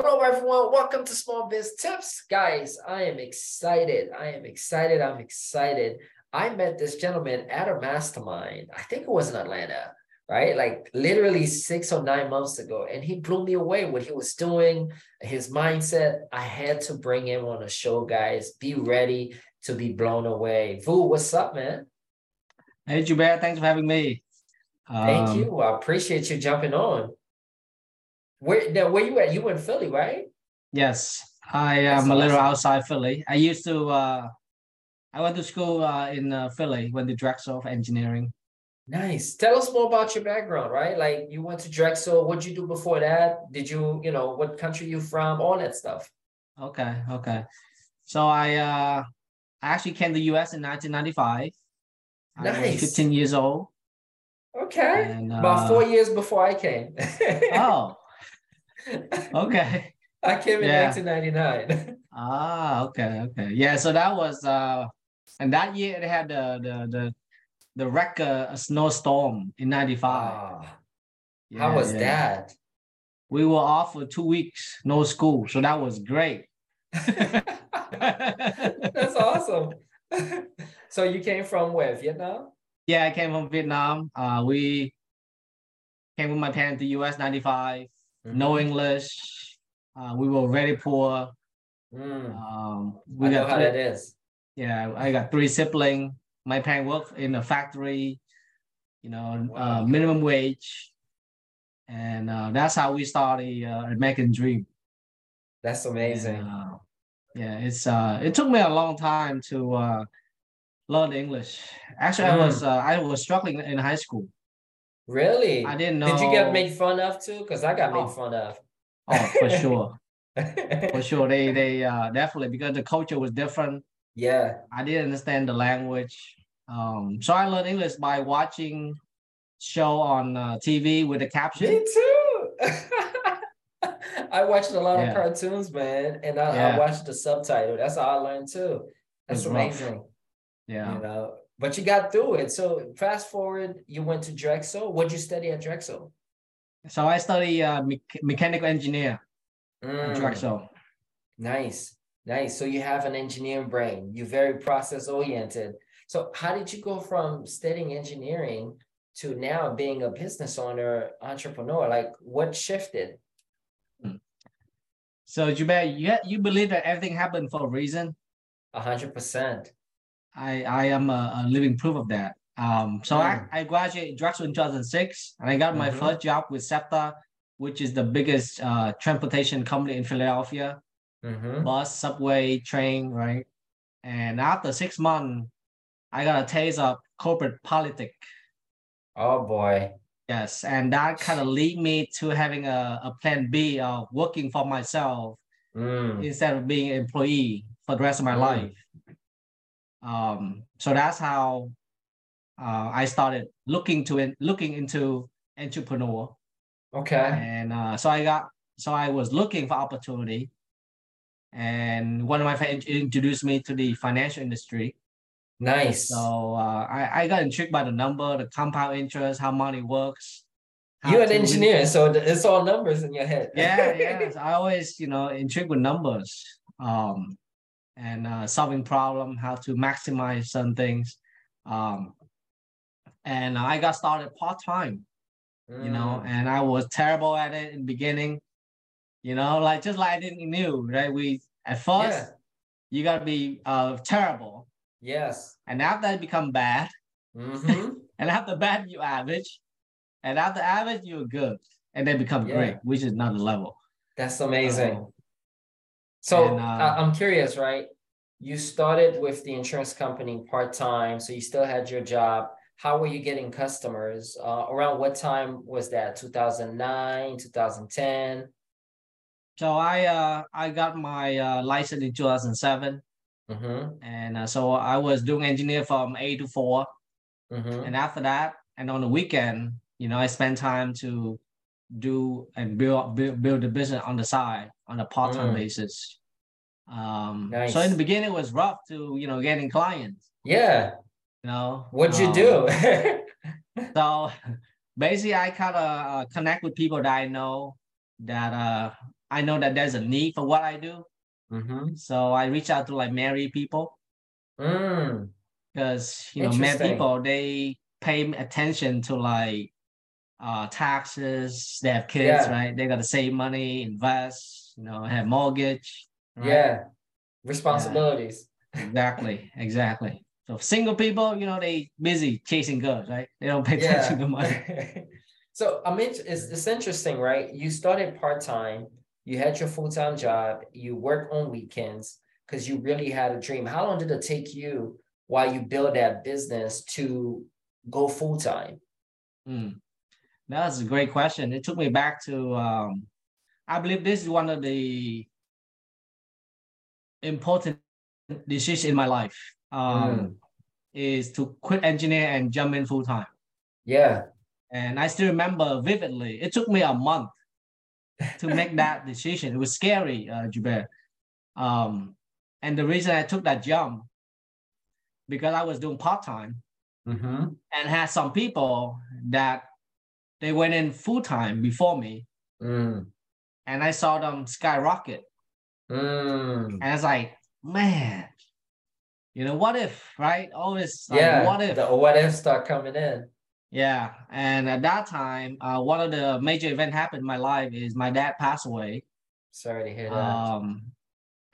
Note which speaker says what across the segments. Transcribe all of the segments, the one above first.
Speaker 1: Hello, everyone. Welcome to Small Biz Tips. Guys, I am excited. I am excited. I'm excited. I met this gentleman at a mastermind. I think it was in Atlanta, right? Like literally six or nine months ago. And he blew me away what he was doing, his mindset. I had to bring him on a show, guys. Be ready to be blown away. Vu, what's up, man?
Speaker 2: Hey, Joubert. Thanks for having me.
Speaker 1: Thank um, you. I appreciate you jumping on. Where now? Where you at? You were in Philly, right?
Speaker 2: Yes, I am a little outside Philly. I used to. uh I went to school uh, in uh, Philly. Went to Drexel for engineering.
Speaker 1: Nice. Tell us more about your background, right? Like you went to Drexel. What'd you do before that? Did you, you know, what country you from? All that stuff.
Speaker 2: Okay. Okay. So I uh I actually came to the US in 1995. Nice. I was 15 years old.
Speaker 1: Okay. And, uh, About four years before I came.
Speaker 2: oh, okay.
Speaker 1: I came in yeah. 1999.
Speaker 2: ah, okay, okay. Yeah, so that was uh and that year it had the the the the record a snowstorm in 95. Ah,
Speaker 1: yeah, how was yeah. that?
Speaker 2: We were off for two weeks, no school. So that was great.
Speaker 1: That's awesome. so you came from where? Vietnam?
Speaker 2: Yeah, I came from Vietnam. Uh, we came with my parents to US 95 mm-hmm. no English. Uh, we were very poor.
Speaker 1: Mm. Um, we I got know how three, that is.
Speaker 2: Yeah, I got three siblings. My parents worked in a factory, you know, wow. uh, minimum wage. And uh, that's how we started uh, American Dream.
Speaker 1: That's amazing.
Speaker 2: And, uh, yeah, it's uh, it took me a long time to uh, learn English. Actually, mm. I was uh, I was struggling in high school.
Speaker 1: Really?
Speaker 2: I didn't know.
Speaker 1: Did you get made fun of too? Because I got made oh. fun of.
Speaker 2: Oh, for sure. for sure. They they uh definitely because the culture was different.
Speaker 1: Yeah.
Speaker 2: I didn't understand the language. Um, so I learned English by watching show on uh, TV with the caption.
Speaker 1: Me too. I watched a lot yeah. of cartoons, man, and I, yeah. I, watched the subtitle. That's how I learned too. That's amazing. Rough.
Speaker 2: Yeah.
Speaker 1: You know, but you got through it. So fast forward, you went to Drexel. What'd you study at Drexel?
Speaker 2: So I study uh, me- mechanical engineer mm. at Drexel.
Speaker 1: Nice, nice. So you have an engineering brain. You're very process oriented. So how did you go from studying engineering to now being a business owner, entrepreneur? Like what shifted?
Speaker 2: Hmm. So Joubert, you you believe that everything happened for a reason?
Speaker 1: A hundred percent.
Speaker 2: I I am a, a living proof of that. Um, so mm. I, I graduated Drexel in 2006, and I got my mm-hmm. first job with SEPTA, which is the biggest uh, transportation company in Philadelphia. Mm-hmm. Bus, subway, train, right? And after six months, I got a taste of corporate politics.
Speaker 1: Oh boy.
Speaker 2: Yes, and that kind of lead me to having a, a plan B of working for myself mm. instead of being an employee for the rest of my mm. life. Um, so that's how uh, I started looking to it, looking into entrepreneur.
Speaker 1: Okay.
Speaker 2: And uh, so I got so I was looking for opportunity, and one of my friends introduced me to the financial industry.
Speaker 1: Nice.
Speaker 2: So uh, I I got intrigued by the number, the compound interest, how money works.
Speaker 1: You're an engineer, so it's all numbers in your head.
Speaker 2: yeah, yeah. So I always, you know, intrigued with numbers. Um, and uh, solving problem, how to maximize some things. Um, and I got started part time, mm. you know, mm. and I was terrible at it in the beginning, you know, like just like I didn't knew, right? We at first yeah. you gotta be uh terrible.
Speaker 1: Yes.
Speaker 2: And after you become bad,
Speaker 1: mm-hmm.
Speaker 2: and after bad you average, and after average you're good, and then become yeah. great, which is another level.
Speaker 1: That's amazing. So and, uh, I'm curious, right? You started with the insurance company part time, so you still had your job. How were you getting customers? Uh, around what time was that? 2009, 2010?
Speaker 2: So I uh, I got my uh, license in 2007.
Speaker 1: Mm-hmm.
Speaker 2: And uh, so I was doing engineer from 8 to 4. Mm-hmm. And after that, and on the weekend, you know, I spent time to do and build build, build the business on the side on a part-time mm. basis. Um, nice. so in the beginning it was rough to, you know, getting clients.
Speaker 1: Yeah.
Speaker 2: You know,
Speaker 1: what'd you
Speaker 2: um,
Speaker 1: do?
Speaker 2: so basically I kind of uh, connect with people that I know that uh I know that there's a need for what I do.
Speaker 1: Mm-hmm.
Speaker 2: So I reach out to like married people
Speaker 1: Mm.
Speaker 2: because you know married people they pay attention to like uh taxes. They have kids,
Speaker 1: Yeah.
Speaker 2: right? They got to save money, invest, you know, have mortgage. right?
Speaker 1: Yeah. Responsibilities.
Speaker 2: exactly, exactly. So single people, you know, they busy chasing girls, right? They don't pay attention to money.
Speaker 1: so I mean, it's, it's interesting, right? You started part time. You had your full time job. You work on weekends because you really had a dream. How long did it take you while you build that business to go full time?
Speaker 2: Hmm. That's a great question. It took me back to um, I believe this is one of the important decisions in my life. Um, is to quit engineer and jump in full time.
Speaker 1: Yeah.
Speaker 2: And I still remember vividly. It took me a month to make that decision. It was scary, uh. Um, and the reason I took that jump because I was doing part time
Speaker 1: Mm-hmm.
Speaker 2: and had some people that they went in full time before me,
Speaker 1: Mm.
Speaker 2: and I saw them skyrocket.
Speaker 1: Mm.
Speaker 2: And I was like, man, you know, what if, right? Always, like,
Speaker 1: Yeah.
Speaker 2: what if?
Speaker 1: The what if start coming in.
Speaker 2: Yeah, and at that time, uh, one of the major event happened in my life is my dad passed away.
Speaker 1: Sorry to hear that.
Speaker 2: Um,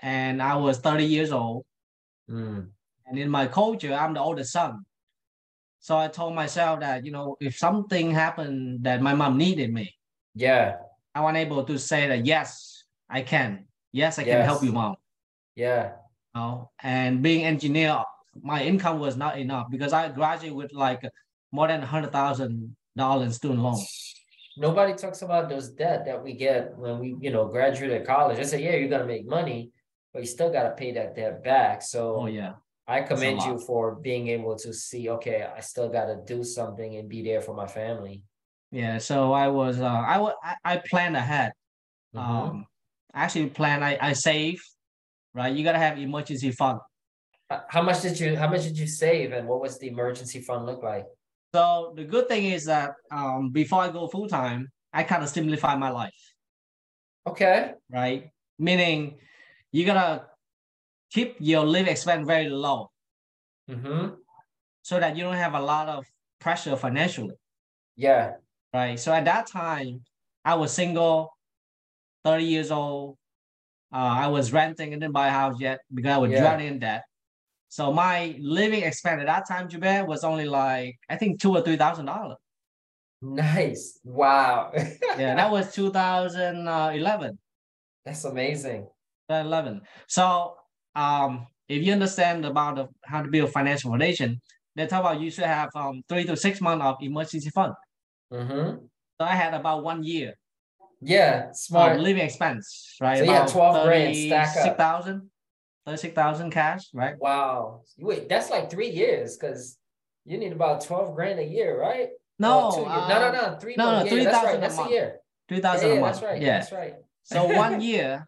Speaker 2: and I was 30 years old.
Speaker 1: Mm.
Speaker 2: And in my culture, I'm the oldest son. So I told myself that, you know, if something happened that my mom needed me,
Speaker 1: Yeah.
Speaker 2: I was able to say that, yes, I can. Yes, I can help you, mom.
Speaker 1: Yeah.
Speaker 2: You know? And being engineer, my income was not enough because I graduated with like more than $100,000 in student loan.
Speaker 1: Nobody talks about those debt that we get when we, you know, graduate at college. I say, yeah, you're gonna make money, but you still gotta pay that debt back. So
Speaker 2: Oh, yeah.
Speaker 1: I commend you for being able to see, okay, I still gotta do something and be there for my family.
Speaker 2: Yeah, so I was uh I wa- I, I planned ahead.
Speaker 1: Mhm.
Speaker 2: Um actually plan I, I save, right? You gotta have emergency fund.
Speaker 1: How much did you how much did you save and what was the emergency fund look like?
Speaker 2: So the good thing is that um before I go full time, I kind of simplify my life,
Speaker 1: Okay.
Speaker 2: right? Meaning you gotta keep your living expense very low
Speaker 1: Mm-hmm.
Speaker 2: so that you don't have a lot of pressure financially,
Speaker 1: Yeah.
Speaker 2: right? So at that time, I was single, 30 years old. Uh, I was renting and didn't buy a house yet because I was
Speaker 1: Yeah.
Speaker 2: drowning in debt. So my living expense at that time, Joubert, was only like I think two or three thousand dollars.
Speaker 1: Nice. Wow.
Speaker 2: Yeah, that was 2011.
Speaker 1: That's amazing.
Speaker 2: 11. So um, if you understand about the, how to build financial foundation, they talk about you should have um, three to six months of emergency fund.
Speaker 1: Mm-hmm.
Speaker 2: So I had about one year
Speaker 1: Yeah, smart.
Speaker 2: living expense, right?
Speaker 1: So you had
Speaker 2: About
Speaker 1: 12 grand stack up.
Speaker 2: 36,000, 36,000 cash, right?
Speaker 1: Wow. Wait, that's like three years because you need about 12 grand a year, right?
Speaker 2: No,
Speaker 1: two years. no, no,
Speaker 2: uh,
Speaker 1: no, three.
Speaker 2: no, no,
Speaker 1: Yeah, yeah,
Speaker 2: 3,000
Speaker 1: right.
Speaker 2: a
Speaker 1: That's a
Speaker 2: month.
Speaker 1: year.
Speaker 2: 3,000
Speaker 1: Yeah,
Speaker 2: a month.
Speaker 1: that's right.
Speaker 2: Yeah.
Speaker 1: That's right.
Speaker 2: So one year.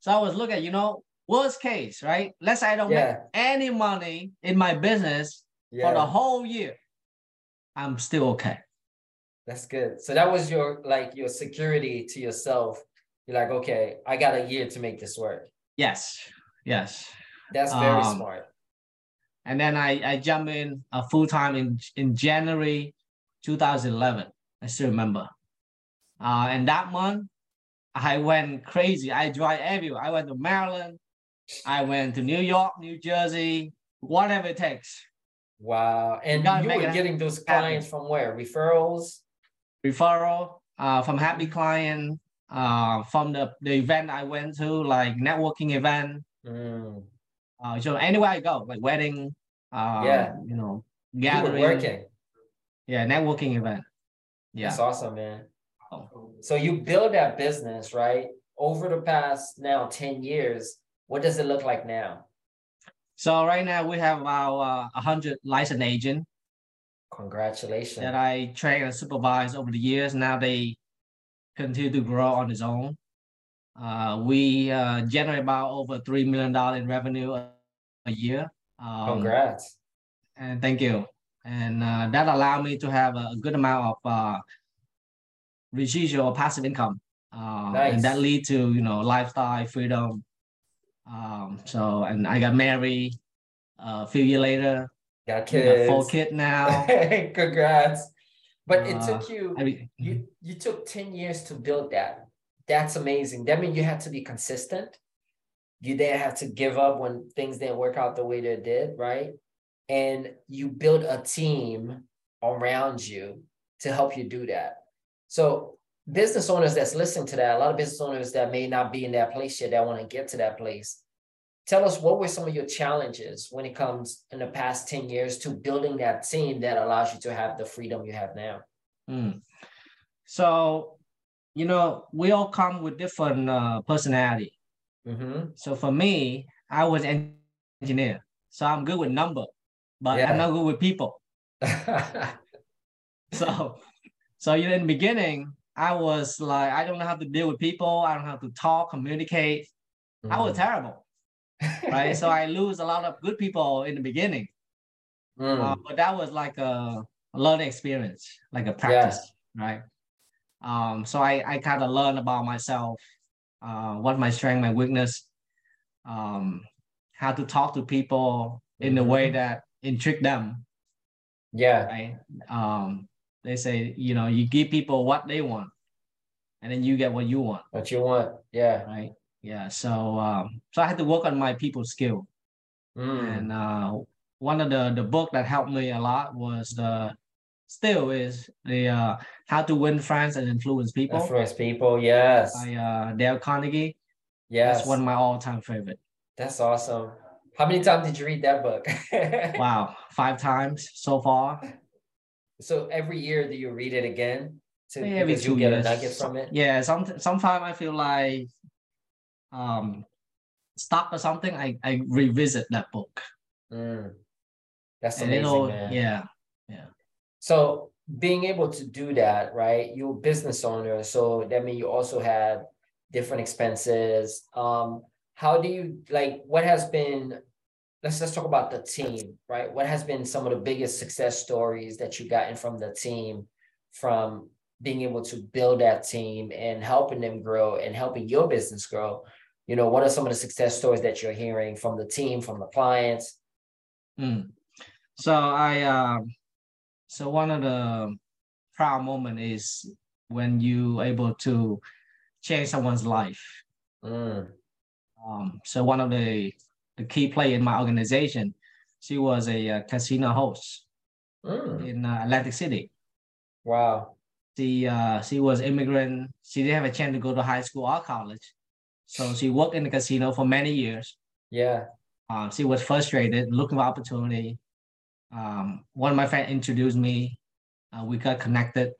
Speaker 2: So I was looking at, you know, worst case, right? Let's say I don't make any money in my business for the whole year. I'm still okay.
Speaker 1: that's good. So that was your like your security to yourself. You're like, okay, I got a year to make this work.
Speaker 2: Yes. Yes.
Speaker 1: That's very
Speaker 2: Um,
Speaker 1: smart.
Speaker 2: And then I, I jump in uh, full time in, in January 2011. I still remember. Uh, and that month, I went crazy. I drive everywhere. I went to Maryland. I went to New York, New Jersey, whatever it takes.
Speaker 1: Wow. And you were getting those
Speaker 2: happen.
Speaker 1: clients from where? Referrals?
Speaker 2: Referral uh, from happy client, uh, from the, the event I went to, like networking event.
Speaker 1: Mm,
Speaker 2: Uh, so anywhere I go, like wedding, uh,
Speaker 1: Yeah.
Speaker 2: you know,
Speaker 1: you
Speaker 2: gathering,
Speaker 1: working.
Speaker 2: yeah, networking event. Yeah.
Speaker 1: That's awesome, man.
Speaker 2: Oh.
Speaker 1: So you build that business, right? Over the past now 10 years, what does it look like now?
Speaker 2: So right now we have about uh, 100 licensed agent
Speaker 1: Congratulations.
Speaker 2: that I train and supervise over the years. Now they continue to grow on its own. Uh, we uh, generate about over $3 million in revenue a, a year. Um,
Speaker 1: Congrats.
Speaker 2: and thank you. And uh, that allowed me to have a good amount of uh, residual passive income uh,
Speaker 1: Nice.
Speaker 2: and that lead to you know lifestyle freedom. Um, so and I got married uh, a few years later.
Speaker 1: Got
Speaker 2: We got
Speaker 1: kids.
Speaker 2: kids now.
Speaker 1: Congrats. But it
Speaker 2: Uh,
Speaker 1: took you
Speaker 2: I mean,
Speaker 1: you you took 10 years to build that. That's amazing. That means you had to be consistent. You didn't have to give up when things didn't work out the way they did, right? And you built a team around you to help you do that. So business owners that's listening to that, a lot of business owners that may not be in that place yet that want to get to that place. Tell us what were some of your challenges when it comes in the past 10 years to building that team that allows you to have the freedom you have now.
Speaker 2: Mm. So, you know, we all come with different uh, personality.
Speaker 1: Mm-hmm.
Speaker 2: So for me, I was an engineer, so I'm good with number, but
Speaker 1: Yeah.
Speaker 2: I'm not good with people. So, so you know, in the beginning, I was like, I don't know how to deal with people. I don't know how to talk, communicate. I was terrible, right? so I lose a lot of good people in the beginning,
Speaker 1: Mm.
Speaker 2: uh, but that was like a, a learning experience, like a practice, right? Um, so I, I kind of learned about myself, uh, what my strength, my weakness, um, how to talk to people in a way that intrigue them,
Speaker 1: yeah.
Speaker 2: right? Um, they say, you know, you give people what they want, and then you get what you want,
Speaker 1: What you want. Yeah.
Speaker 2: right? Yeah. So, um, so I had to work on my people skill,
Speaker 1: Mm.
Speaker 2: and uh, one of the the book that helped me a lot was the still is the uh, how to win friends and influence people
Speaker 1: Influence people. Yes.
Speaker 2: by uh, Dale Carnegie.
Speaker 1: yes.
Speaker 2: That's one of my all-time favorite.
Speaker 1: That's awesome. How many times did you read that book?
Speaker 2: Wow, five times so far.
Speaker 1: So every year do you read it again? To, because you get
Speaker 2: years.
Speaker 1: a nugget from it?
Speaker 2: Yeah, some sometimes I feel like um stuck or something. I I revisit that book.
Speaker 1: Mm. That's amazing, man.
Speaker 2: yeah.
Speaker 1: So being able to do that, right? You're a business owner, so that means you also have different expenses. Um, how do you like what has been let's let's talk about the team, right? What has been some of the biggest success stories that you've gotten from the team from being able to build that team and helping them grow and helping your business grow? You know, what are some of the success stories that you're hearing from the team, from the clients?
Speaker 2: Mm. So I um so one of the proud moment is when you able to change someone's life.
Speaker 1: Mm,
Speaker 2: Um, so one of the the key player in my organization, she was a, uh casino host
Speaker 1: mm,
Speaker 2: in uh, Atlantic City.
Speaker 1: wow.
Speaker 2: She uh, she was immigrant. She didn't have a chance to go to high school or college, so she worked in the casino for many years.
Speaker 1: Yeah.
Speaker 2: Uh, she was frustrated, looking for opportunity. Um, one of my friends introduced me. Uh, we got connected,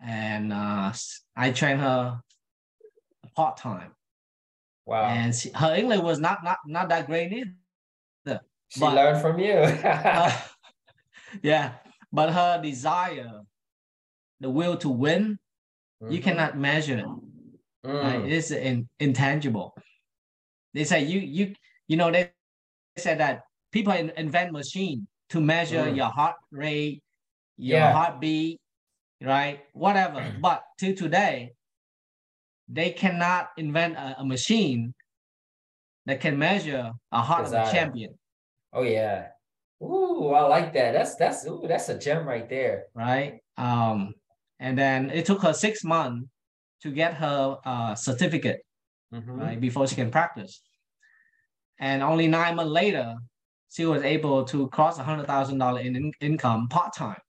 Speaker 2: and uh, I trained her part time.
Speaker 1: Wow.
Speaker 2: And she, her English was not not not that great either.
Speaker 1: She
Speaker 2: But-
Speaker 1: learned from you.
Speaker 2: Uh, yeah, but her desire, the will to win, you
Speaker 1: Mhm.
Speaker 2: cannot measure it.
Speaker 1: Mm,
Speaker 2: It is in, intangible. They say you you you know they said that people in, invent machine to measure
Speaker 1: Mm.
Speaker 2: your heart rate, your
Speaker 1: Yeah.
Speaker 2: heartbeat, right? Whatever. but till today, they cannot invent a, a machine that can measure a heart of a champion,
Speaker 1: Oh yeah. Ooh, I like that. That's that's ooh, that's a gem right there.
Speaker 2: right? Um, and then it took her six months to get her uh, certificate.
Speaker 1: Mhm.
Speaker 2: right, before she can practice. And only nine months later, she was able to cross a hundred thousand dollar in, in income part time.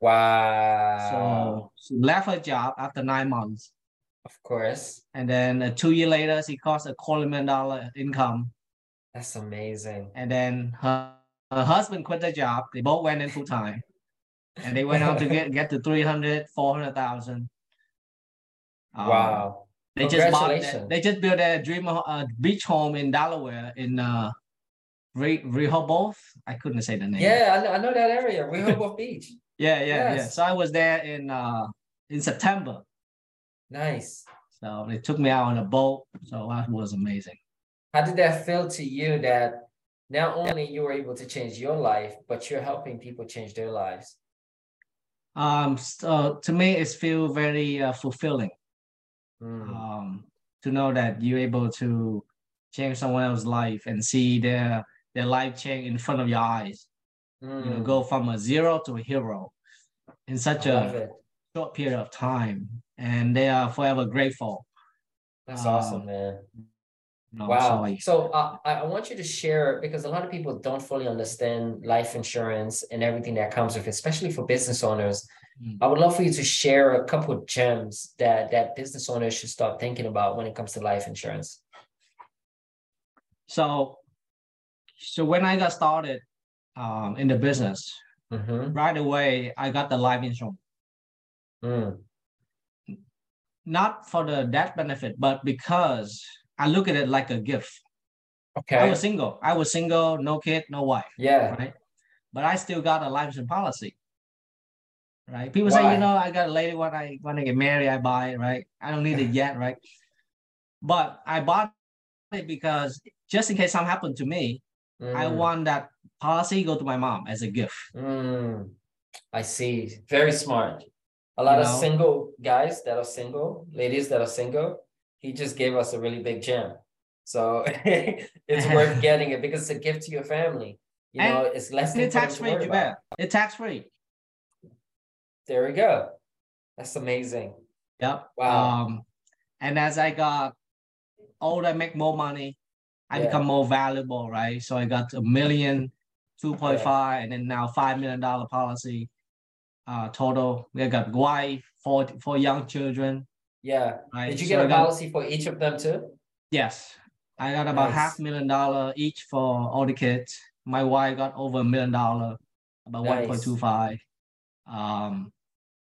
Speaker 1: Wow.
Speaker 2: So she left her job after nine months,
Speaker 1: of course.
Speaker 2: and then uh, two years later, she crossed a quarter million dollar income.
Speaker 1: That's amazing.
Speaker 2: And then her, her husband quit the job. They both went in full time, and they went on to get get to 300, 400,000. Um,
Speaker 1: wow.
Speaker 2: They just bought.
Speaker 1: Congratulations.
Speaker 2: They just built a dream uh, beach home in Delaware in uh, Re- Rehoboth. I couldn't say the name.
Speaker 1: Yeah, I know, I know that area. Rehoboth Beach.
Speaker 2: yeah, yeah, yeah. So I was there in uh, in September.
Speaker 1: Nice.
Speaker 2: So they took me out on a boat. So that was amazing.
Speaker 1: How did that feel to you that not only you were able to change your life, but you're helping people change their lives?
Speaker 2: Um, so to me, it feel very uh, fulfilling. mm. um, to know that you're able to change someone else's life and see their their life change in front of your eyes. Mm. You know, go mm. from a zero to a hero in such a short period of time, and they are forever grateful.
Speaker 1: That's um, awesome, man. No, wow. Sorry. So uh, I want you to share because a lot of people don't fully understand life insurance and everything that comes with it, especially for business owners. Mm. I would love for you to share a couple of gems that that business owners should start thinking about when it comes to life insurance.
Speaker 2: So, so when I got started um, in the business, mm-hmm. right away I got the life insurance. Mm. Not for the death benefit, but because I look at it like a gift. Okay. I was single. I was single, no kid, no wife.
Speaker 1: Yeah.
Speaker 2: Right. But I still got a life insurance policy. Right. People Why? say, you know, I got a lady when I when I get married, I buy it, right? I don't need it yet, right? But I bought it because just in case something happened to me, mm. I want that policy go to my mom as a gift.
Speaker 1: Mm. I see. Very smart. A lot you of single guys that are single, ladies that are single, he just gave us a really big gem. So it's worth getting it because it's a gift to your family. You and know, it's less than
Speaker 2: tax free. You bet, it's tax free.
Speaker 1: There we go. That's amazing.
Speaker 2: Yep. Wow. Um, and as I got older, I make more money. I yeah. become more valuable, right? So I got a million, 2.5, yeah. and then now $5 million policy uh, total. We got wife, four, four young children.
Speaker 1: Yeah. Right? Did you get so a policy for each of them too?
Speaker 2: Yes. I got about nice. half million dollar each for all the kids. My wife got over a million dollar, about nice. 1.25. Um,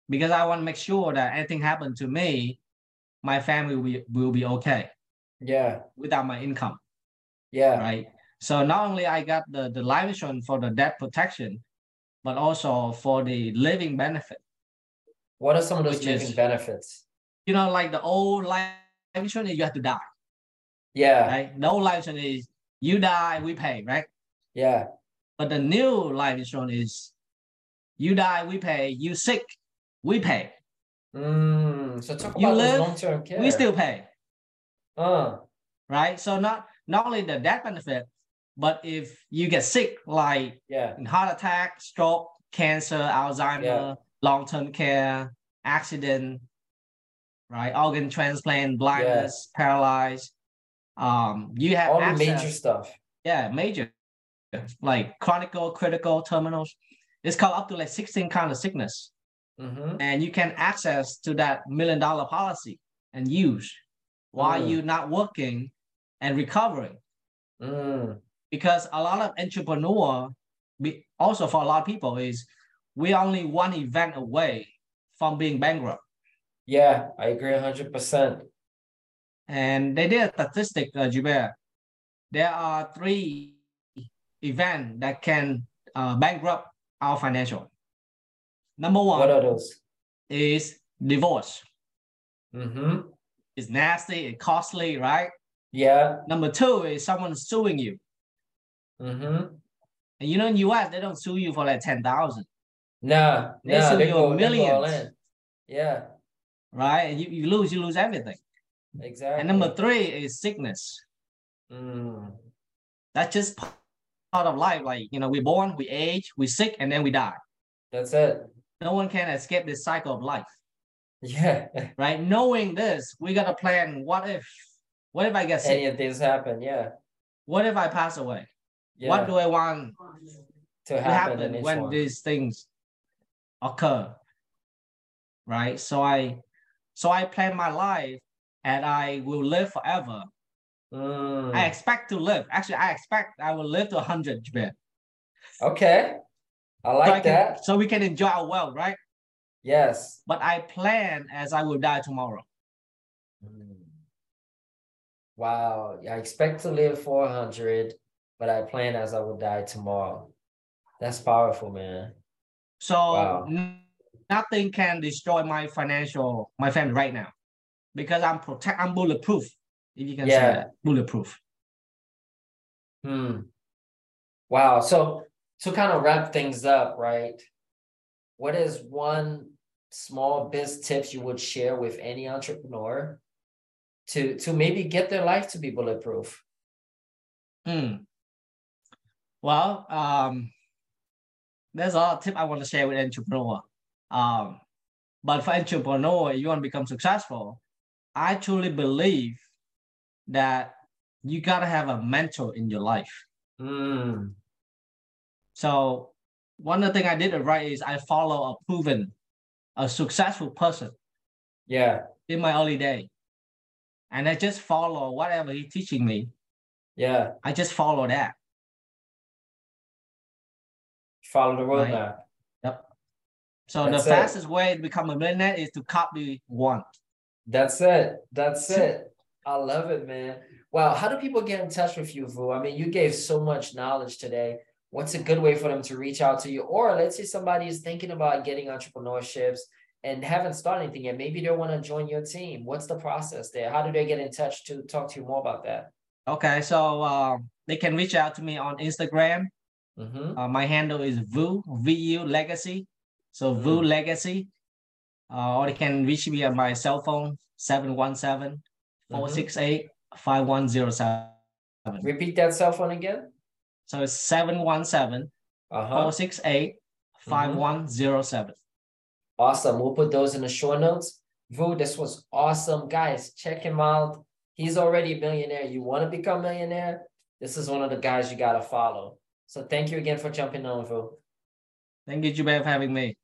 Speaker 2: because I want to make sure that anything happened to me, my family will be, will be okay.
Speaker 1: Yeah.
Speaker 2: Without my income.
Speaker 1: Yeah.
Speaker 2: Right. So not only I got the, the life insurance for the debt protection, but also for the living benefit.
Speaker 1: What are some of those living is, benefits?
Speaker 2: you know, like the old life insurance, you have to die.
Speaker 1: Yeah.
Speaker 2: Right. The old life insurance is you die, we pay, right?
Speaker 1: Yeah.
Speaker 2: But the new life insurance is you die, we pay. You sick, we pay.
Speaker 1: Mm, so talk you about live, long-term care.
Speaker 2: We still pay.
Speaker 1: Uh.
Speaker 2: Right. So not not only the death benefit, but if you get sick, like
Speaker 1: yeah,
Speaker 2: heart attack, stroke, cancer, Alzheimer, yeah. long-term care, accident, right? Organ transplant, blindness, yeah. paralyzed. Um, you have
Speaker 1: all access, the major stuff.
Speaker 2: Yeah, major, like chronic, critical, terminals. It's called up to like 16 kind of sickness. Mm-hmm. And you can access to that million dollar policy and use while mm. you're not working and recovering. Mm. Because a lot of entrepreneur, also for a lot of people, is we're only one event away from being bankrupt.
Speaker 1: Yeah, I agree 100%.
Speaker 2: And they did a statistic, uh. There are three events that can uh, bankrupt our financial. Number one
Speaker 1: what are those?
Speaker 2: is divorce.
Speaker 1: Mm-hmm.
Speaker 2: It's nasty, it's costly, right?
Speaker 1: Yeah.
Speaker 2: Number two is someone suing you.
Speaker 1: Mm-hmm.
Speaker 2: And you know, in US, they don't sue you for like 10,000.
Speaker 1: No,
Speaker 2: they
Speaker 1: no,
Speaker 2: sue they you go, millions.
Speaker 1: Yeah
Speaker 2: right? And you, you lose, you lose everything.
Speaker 1: Exactly.
Speaker 2: And number three is sickness.
Speaker 1: Mm.
Speaker 2: That's just part of life. Like, you know, we're born, we age, we sick, and then we die.
Speaker 1: That's it.
Speaker 2: No one can escape this cycle of life.
Speaker 1: Yeah.
Speaker 2: right? Knowing this, we got to plan what if, what if I get sick?
Speaker 1: Any of these happen, yeah.
Speaker 2: What if I pass away? Yeah. What do I want to happen, to happen when one. these things occur? Right? So I so I plan my life and I will live forever. Mm. I expect to live. Actually, I expect I will live to 100, Joubert.
Speaker 1: Okay. I like
Speaker 2: so
Speaker 1: I
Speaker 2: can,
Speaker 1: that.
Speaker 2: So we can enjoy our wealth, right?
Speaker 1: Yes.
Speaker 2: But I plan as I will die tomorrow.
Speaker 1: Mm. Wow. I expect to live 400, but I plan as I will die tomorrow. That's powerful, man.
Speaker 2: So wow nothing can destroy my financial, my family right now, because I'm protect, I'm bulletproof. If you can yeah. say that, bulletproof.
Speaker 1: Hmm. Wow. So to kind of wrap things up, right? What is one small biz tips you would share with any entrepreneur to to maybe get their life to be bulletproof?
Speaker 2: Hmm. Well, um, there's a lot of tip I want to share with entrepreneur. Um, but for entrepreneur, you want to become successful. I truly believe that you gotta have a mentor in your life.
Speaker 1: Mm.
Speaker 2: So one of the things I did right is I follow a proven, a successful person
Speaker 1: Yeah.
Speaker 2: in my early day. And I just follow whatever he's teaching me.
Speaker 1: Yeah.
Speaker 2: I just follow that.
Speaker 1: Follow the
Speaker 2: Right.
Speaker 1: Yep.
Speaker 2: So
Speaker 1: That's
Speaker 2: the
Speaker 1: it.
Speaker 2: fastest way to become a millionaire is to copy one.
Speaker 1: That's it. That's it. I love it, man. Wow. How do people get in touch with you, Vu? I mean, you gave so much knowledge today. What's a good way for them to reach out to you? Or let's say somebody is thinking about getting entrepreneurships and haven't started anything yet. Maybe they want to join your team. What's the process there? How do they get in touch to talk to you more about that?
Speaker 2: Okay, so um, they can reach out to me on Instagram.
Speaker 1: Mm-hmm.
Speaker 2: Uh, my handle is Vu VU Legacy. So Vu
Speaker 1: Mm.
Speaker 2: Legacy. Uh, or they can reach me at my cell phone 717 468 5107.
Speaker 1: Repeat that cell phone again.
Speaker 2: So it's 717
Speaker 1: Uh-huh.
Speaker 2: 468 5107.
Speaker 1: Awesome. We'll put those in the show notes. Vu, this was awesome. Guys, check him out. He's already a millionaire. You want to become a millionaire? This is one of the guys you got to follow. So thank you again for jumping on, Vu.
Speaker 2: Thank you, Joubert, for having me.